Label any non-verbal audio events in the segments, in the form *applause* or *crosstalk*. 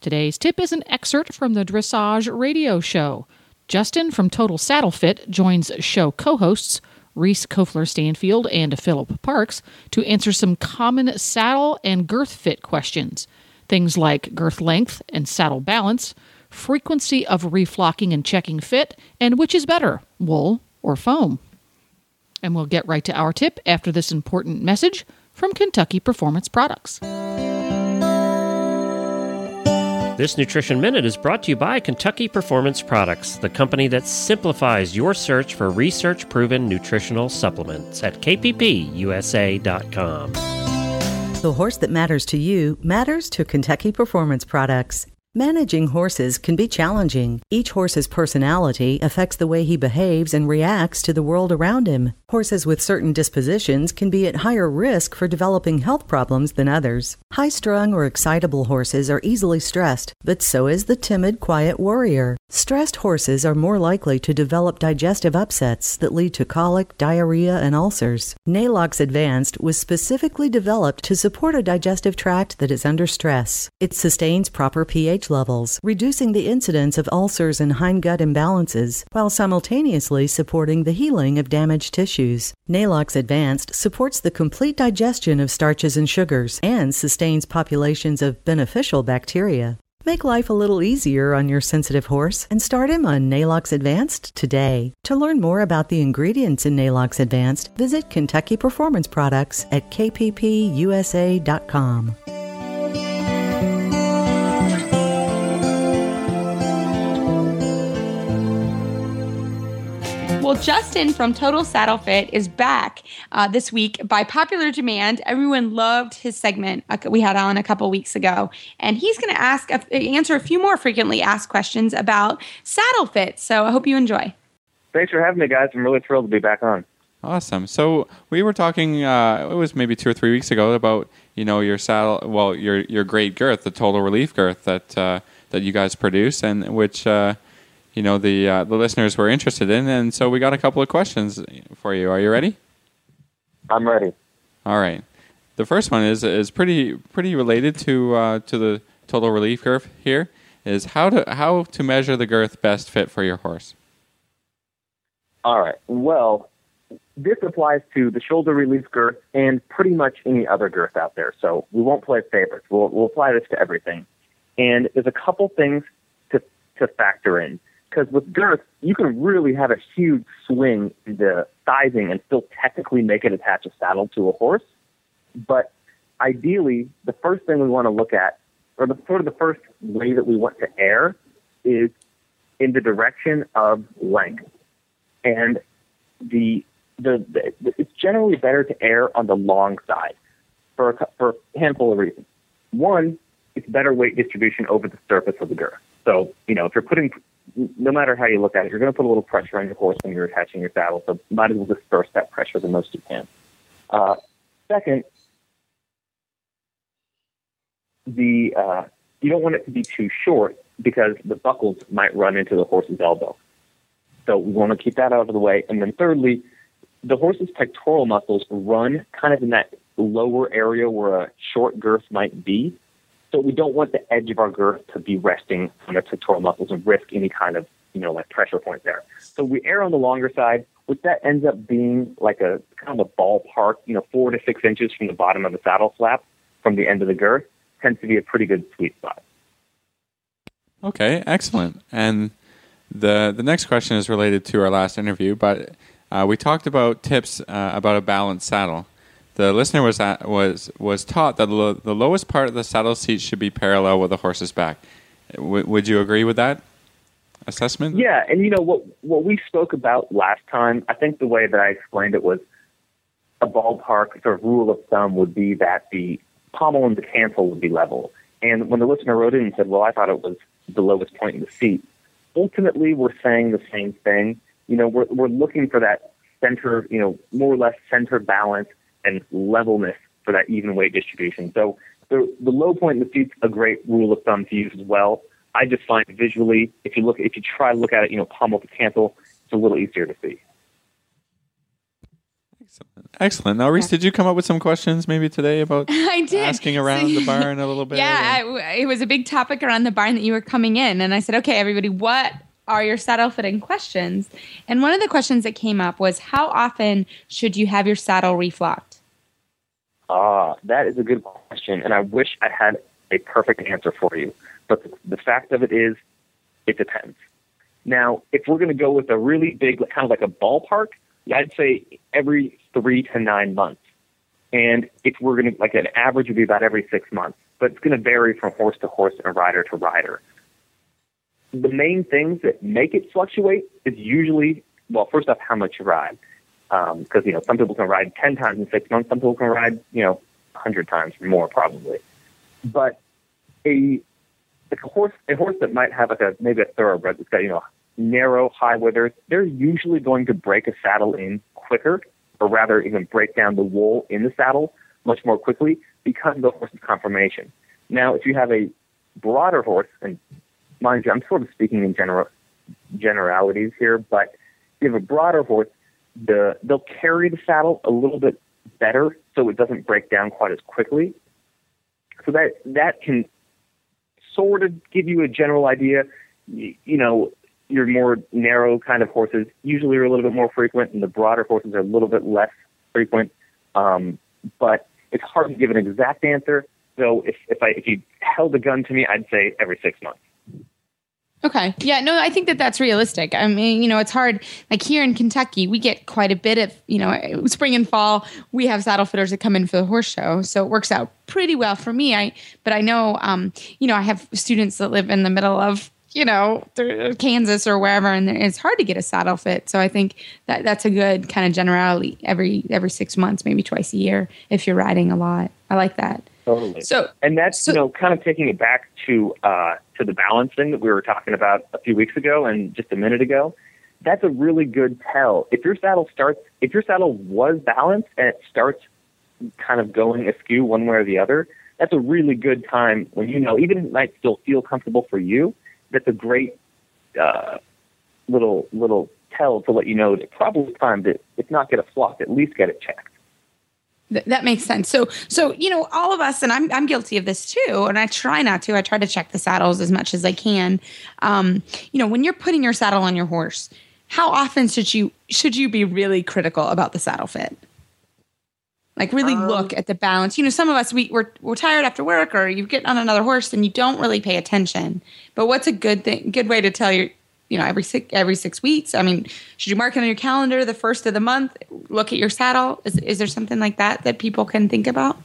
Today's tip is an excerpt from the Dressage Radio Show. Justin from Total Saddle Fit joins show co hosts Reese Koffler Stanfield and Philip Parks to answer some common saddle and girth fit questions. Things like girth length and saddle balance, frequency of reflocking and checking fit, and which is better, wool or foam. And we'll get right to our tip after this important message from Kentucky Performance Products. This Nutrition Minute is brought to you by Kentucky Performance Products, the company that simplifies your search for research proven nutritional supplements at kppusa.com. The horse that matters to you matters to Kentucky Performance Products. Managing horses can be challenging. Each horse's personality affects the way he behaves and reacts to the world around him. Horses with certain dispositions can be at higher risk for developing health problems than others. High strung or excitable horses are easily stressed, but so is the timid, quiet warrior. Stressed horses are more likely to develop digestive upsets that lead to colic, diarrhea, and ulcers. Neigh-Lox Advanced was specifically developed to support a digestive tract that is under stress. It sustains proper pH levels, reducing the incidence of ulcers and hindgut imbalances, while simultaneously supporting the healing of damaged tissues. Neigh-Lox Advanced supports the complete digestion of starches and sugars and sustains populations of beneficial bacteria. Make life a little easier on your sensitive horse and start him on Neigh-Lox Advanced today. To learn more about the ingredients in Neigh-Lox Advanced, visit Kentucky Performance Products at kppusa.com. Well, Justin from Total Saddle Fit is back uh, this week by popular demand. Everyone loved his segment uh, we had on a couple weeks ago, and he's going to ask answer a few more frequently asked questions about saddle fit. So I hope you enjoy. Thanks for having me, guys. I'm really thrilled to be back on. Awesome. So we were talking. Uh, it was maybe two or three weeks ago about you know your saddle. Well, your your great girth, the total relief girth that uh, that you guys produce, and which uh, you know the uh, the listeners were interested in, and so we got a couple of questions for you. Are you ready? I'm ready. All right. The first one is is pretty pretty related to uh, to the total relief girth here. Is how to how to measure the girth best fit for your horse. All right. Well, this applies to the shoulder relief girth and pretty much any other girth out there. So we won't play favorites. We'll, we'll apply this to everything. And there's a couple things to, to factor in. Because with girth, you can really have a huge swing in the sizing and still technically make it attach a saddle to a horse. But ideally, the first thing we want to look at, or the sort of the first way that we want to err, is in the direction of length. And the, the, the it's generally better to err on the long side for a, for a handful of reasons. One, it's better weight distribution over the surface of the girth. So, you know, if you're putting no matter how you look at it, you're going to put a little pressure on your horse when you're attaching your saddle. So might as well disperse that pressure the most you can. Uh, second, the uh, you don't want it to be too short because the buckles might run into the horse's elbow. So we want to keep that out of the way. And then thirdly, the horse's pectoral muscles run kind of in that lower area where a short girth might be. So we don't want the edge of our girth to be resting on the pectoral muscles and risk any kind of, you know, like pressure point there. So we err on the longer side, which that ends up being like a kind of a ballpark, you know, four to six inches from the bottom of the saddle flap from the end of the girth tends to be a pretty good sweet spot. Okay, excellent. And the the next question is related to our last interview, but uh, we talked about tips uh, about a balanced saddle. The listener was at, was was taught that the, the lowest part of the saddle seat should be parallel with the horse's back. W- would you agree with that assessment? Yeah, and you know what what we spoke about last time. I think the way that I explained it was a ballpark sort of rule of thumb would be that the pommel and the cantle would be level, And when the listener wrote in and said, well, I thought it was the lowest point in the seat, ultimately we're saying the same thing. You know, we're, we're looking for that center, you know, more or less center balance and levelness for that even weight distribution. So the, the low point in the seat's a great rule of thumb to use as well. I just find visually, if you look, if you try to look at it, you know, pommel to cantle, it's a little easier to see. Excellent. Now, Reese, did you come up with some questions maybe today about *laughs* I did. asking around the *laughs* barn a little bit? Yeah, I, it was a big topic around the barn that you were coming in, and I said, okay, everybody, what are your saddle fitting questions? And one of the questions that came up was, how often should you have your saddle reflocked? Ah, that is a good question, and I wish I had a perfect answer for you. But the, fact of it is, it depends. Now, if we're going to go with a really big, kind of like a ballpark, I'd say every three to nine months. And if we're going to, like an average would be about every six months, but it's going to vary from horse to horse and rider to rider. The main things that make it fluctuate is usually, well, first off, how much you ride. Because, um, you know, some people can ride 10 times in six months, some people can ride, you know, 100 times or more probably. But a, like a horse, a horse that might have like a, maybe a thoroughbred that's got, you know, narrow high withers, they're usually going to break a saddle in quicker or rather even break down the wool in the saddle much more quickly because of the horse's conformation. Now, if you have a broader horse, and mind you, I'm sort of speaking in general generalities here, but if you have a broader horse, the they'll carry the saddle a little bit better, so it doesn't break down quite as quickly. So that that can sort of give you a general idea. You, you know, your more narrow kind of horses usually are a little bit more frequent, and the broader horses are a little bit less frequent. Um, but it's hard to give an exact answer. So if if I if you held a gun to me, I'd say every six months. Okay. Yeah, no, I think that that's realistic. I mean, you know, it's hard. Like here in Kentucky, we get quite a bit of, you know, spring and fall, we have saddle fitters that come in for the horse show. So it works out pretty well for me. I, but I know, um, you know, I have students that live in the middle of you know, Kansas or wherever, and it's hard to get a saddle fit. So I think that that's a good kind of generality every every six months, maybe twice a year if you're riding a lot. I like that. Totally. So and that's so, you know kind of taking it back to uh, to the balancing that we were talking about a few weeks ago and just a minute ago. That's a really good tell. If your saddle starts, if your saddle was balanced and it starts kind of going askew one way or the other, that's a really good time when you know even if it might still feel comfortable for you that's a great uh, little little tell to let you know that probably time to if not get a flock, at least get it checked. That makes sense. So, so you know, all of us, and I'm I'm guilty of this too. And I try not to. I try to check the saddles as much as I can. Um, you know, when you're putting your saddle on your horse, how often should you should you be really critical about the saddle fit? Like really um, look at the balance. You know, some of us we we're, we're tired after work, or you get on another horse and you don't really pay attention. But what's a good thing? Good way to tell you, you know, every six every six weeks. I mean, should you mark it on your calendar the first of the month? Look at your saddle. Is is there something like that that people can think about?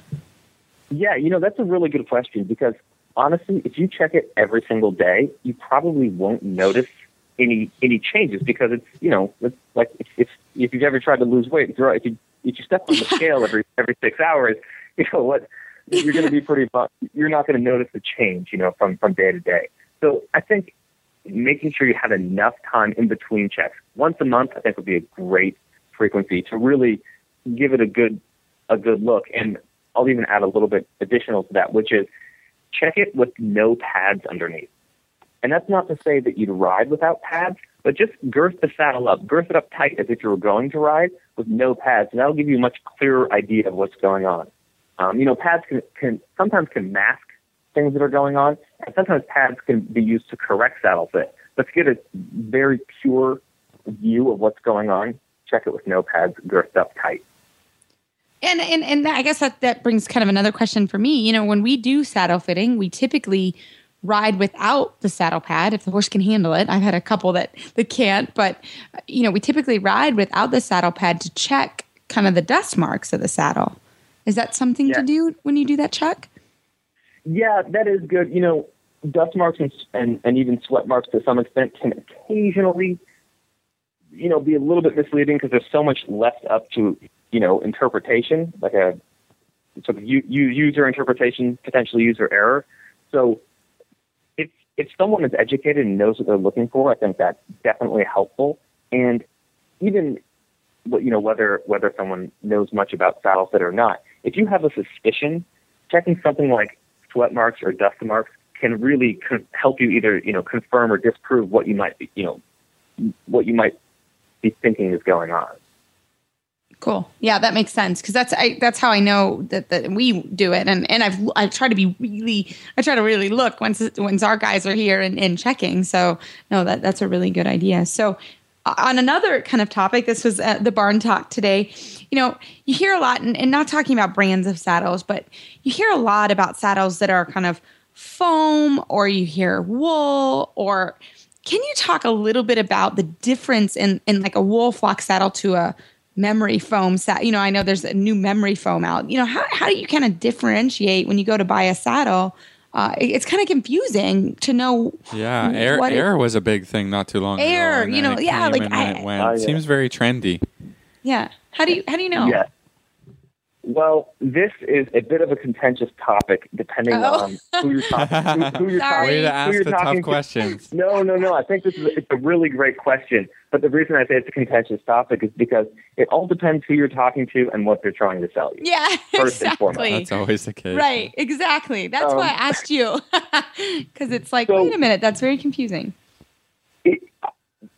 Yeah, you know, that's a really good question because honestly, if you check it every single day, you probably won't notice any any changes because it's you know it's like if if, if you've ever tried to lose weight, if, if you if you step on the scale every every six hours, *laughs* you know what you're going to be pretty. You're not going to notice the change, you know, from from day to day. So I think making sure you have enough time in between checks once a month, I think would be a great frequency to really give it a good a good look. And I'll even add a little bit additional to that, which is check it with no pads underneath. And that's not to say that you'd ride without pads, but just girth the saddle up, girth it up tight as if you were going to ride with no pads, and that'll give you a much clearer idea of what's going on. Um, you know, pads can, can sometimes can mask things that are going on, and sometimes pads can be used to correct saddle fit. But to get a very pure view of what's going on. Check it with no pads, girthed up tight. And, and and I guess that that brings kind of another question for me. You know, when we do saddle fitting, we typically ride without the saddle pad if the horse can handle it. I've had a couple that that can't, but you know, we typically ride without the saddle pad to check kind of the dust marks of the saddle. Is that something yeah. to do when you do that check? Yeah, that is good. You know, dust marks and, and, and even sweat marks to some extent can occasionally, you know, be a little bit misleading because there's so much left up to, you know, interpretation, like a sort of u- user interpretation, potentially user error. So if if someone is educated and knows what they're looking for, I think that's definitely helpful. And even you know whether whether someone knows much about saddle fit or not, if you have a suspicion, checking something like sweat marks or dust marks can really con- help you either you know confirm or disprove what you might be you know what you might be thinking is going on. Cool. Yeah, that makes sense because that's I, that's how I know that, that we do it, and and I've I try to be really I try to really look once once our guys are here and, and checking. So no, that that's a really good idea. So on another kind of topic, this was the barn talk today. You know, you hear a lot, and, and not talking about brands of saddles, but you hear a lot about saddles that are kind of foam, or you hear wool, or can you talk a little bit about the difference in in like a wool flock saddle to a memory foam set. You know, I know there's a new memory foam out. You know, how, how do you kind of differentiate when you go to buy a saddle? Uh, it's kind of confusing to know. Yeah, air air it, was a big thing not too long air, ago. Air, you know, yeah, like I, it went. Oh, yeah. seems very trendy. Yeah. How do you how do you know? Yeah. Well, this is a bit of a contentious topic, depending oh. on who you're talking. Who, who you're *laughs* talking. Way to ask the tough to. questions. No, no, no. I think this is a, it's a really great question. But the reason I say it's a contentious topic is because it all depends who you're talking to and what they're trying to sell you. Yeah, first exactly. and foremost. That's always the case. Right, exactly. That's um, why I asked you *laughs* because it's like, so, wait a minute, that's very confusing. It,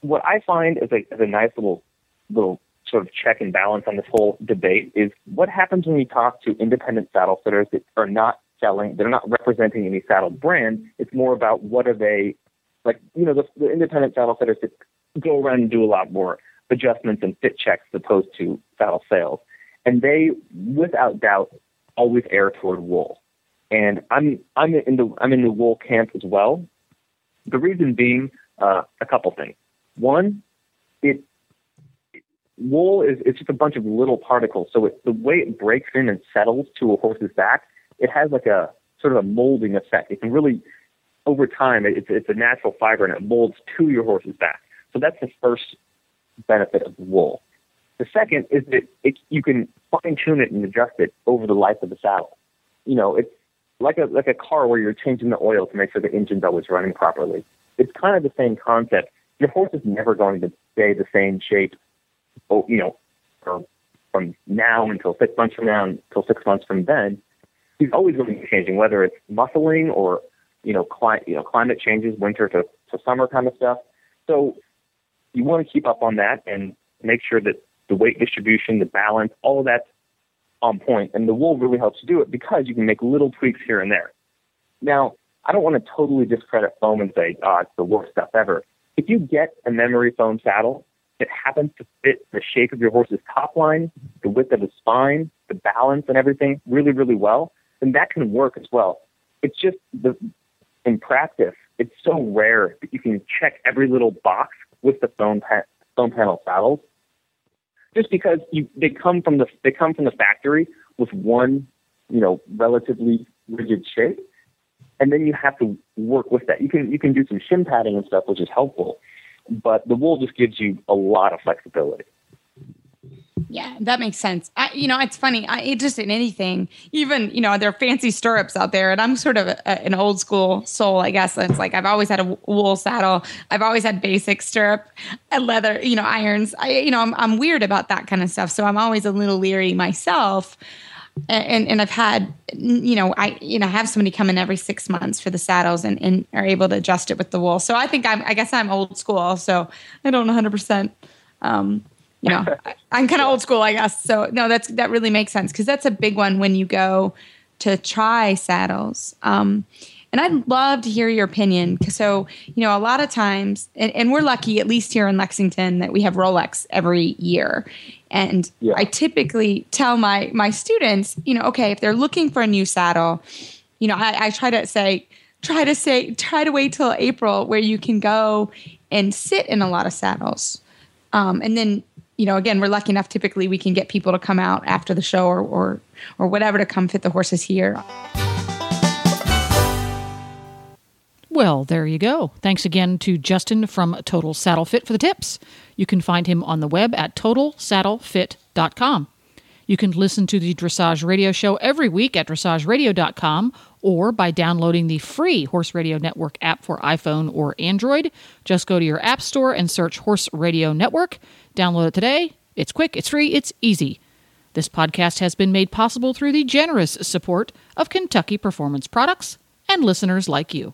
what I find is a, is a nice little little sort of check and balance on this whole debate is what happens when you talk to independent saddle fitters that are not selling, they're not representing any saddle brand. It's more about what are they, like, you know, the, the independent saddle fitters that go around and do a lot more adjustments and fit checks as opposed to saddle sales. And they, without doubt, always err toward wool. And I'm I'm in the I'm in the wool camp as well. The reason being uh, a couple things. One, it wool is it's just a bunch of little particles. So it, the way it breaks in and settles to a horse's back, it has like a sort of a molding effect. It can really, over time, it's it's a natural fiber and it molds to your horse's back. So that's the first benefit of wool. The second is that it, you can fine tune it and adjust it over the life of the saddle. You know, it's like a like a car where you're changing the oil to make sure the engine's always running properly. It's kind of the same concept. Your horse is never going to stay the same shape oh, you know, from, from now until six months from now until six months from then, he's always going to be changing, whether it's muscling or, you know, cli- you know, climate changes, winter to, to summer kind of stuff. So you want to keep up on that and make sure that the weight distribution, the balance, all of that's on point. And the wool really helps you do it because you can make little tweaks here and there. Now, I don't want to totally discredit foam and say, oh, it's the worst stuff ever. If you get a memory foam saddle it happens to fit the shape of your horse's top line, the width of his spine, the balance and everything really, really well, then that can work as well. It's just the in practice, it's so rare that you can check every little box with the foam pa- foam panel saddles. Just because you they come from the they come from the factory with one, you know, relatively rigid shape. And then you have to work with that. You can you can do some shim padding and stuff, which is helpful but the wool just gives you a lot of flexibility. Yeah, that makes sense. I, you know, it's funny. I it just in anything, even you know, there are fancy stirrups out there, and I'm sort of a, an old school soul, I guess. It's like I've always had a wool saddle. I've always had basic stirrup and leather, you know, irons. I, you know, I'm I'm weird about that kind of stuff, so I'm always a little leery myself and and I've had you know I you know have somebody come in every six months for the saddles and, and are able to adjust it with the wool. So I think I'm I guess I'm old school. So I don't 100. Um, percent You know *laughs* I, am kind of old school I guess. So no, that's that really makes sense because that's a big one when you go to try saddles. Um, and I'd love to hear your opinion. So, you know, a lot of times, and, and, we're lucky, at least here in Lexington, that we have Rolex every year. And yeah. I typically tell my my students, you know, okay, if they're looking for a new saddle, you know, I, I try to say, try to say, try to wait till April where you can go and sit in a lot of saddles. Um, and then you know, again, we're lucky enough. Typically, we can get people to come out after the show or or, or whatever to come fit the horses here. Well, there you go. Thanks again to Justin from Total Saddle Fit for the tips. You can find him on the web at totalsaddlefit.com. You can listen to the Dressage Radio Show every week at dressageradio.com or by downloading the free Horse Radio Network app for iPhone or Android. Just go to your app store and search Horse Radio Network. Download it today. It's quick, it's free, it's easy. This podcast has been made possible through the generous support of Kentucky Performance Products and listeners like you.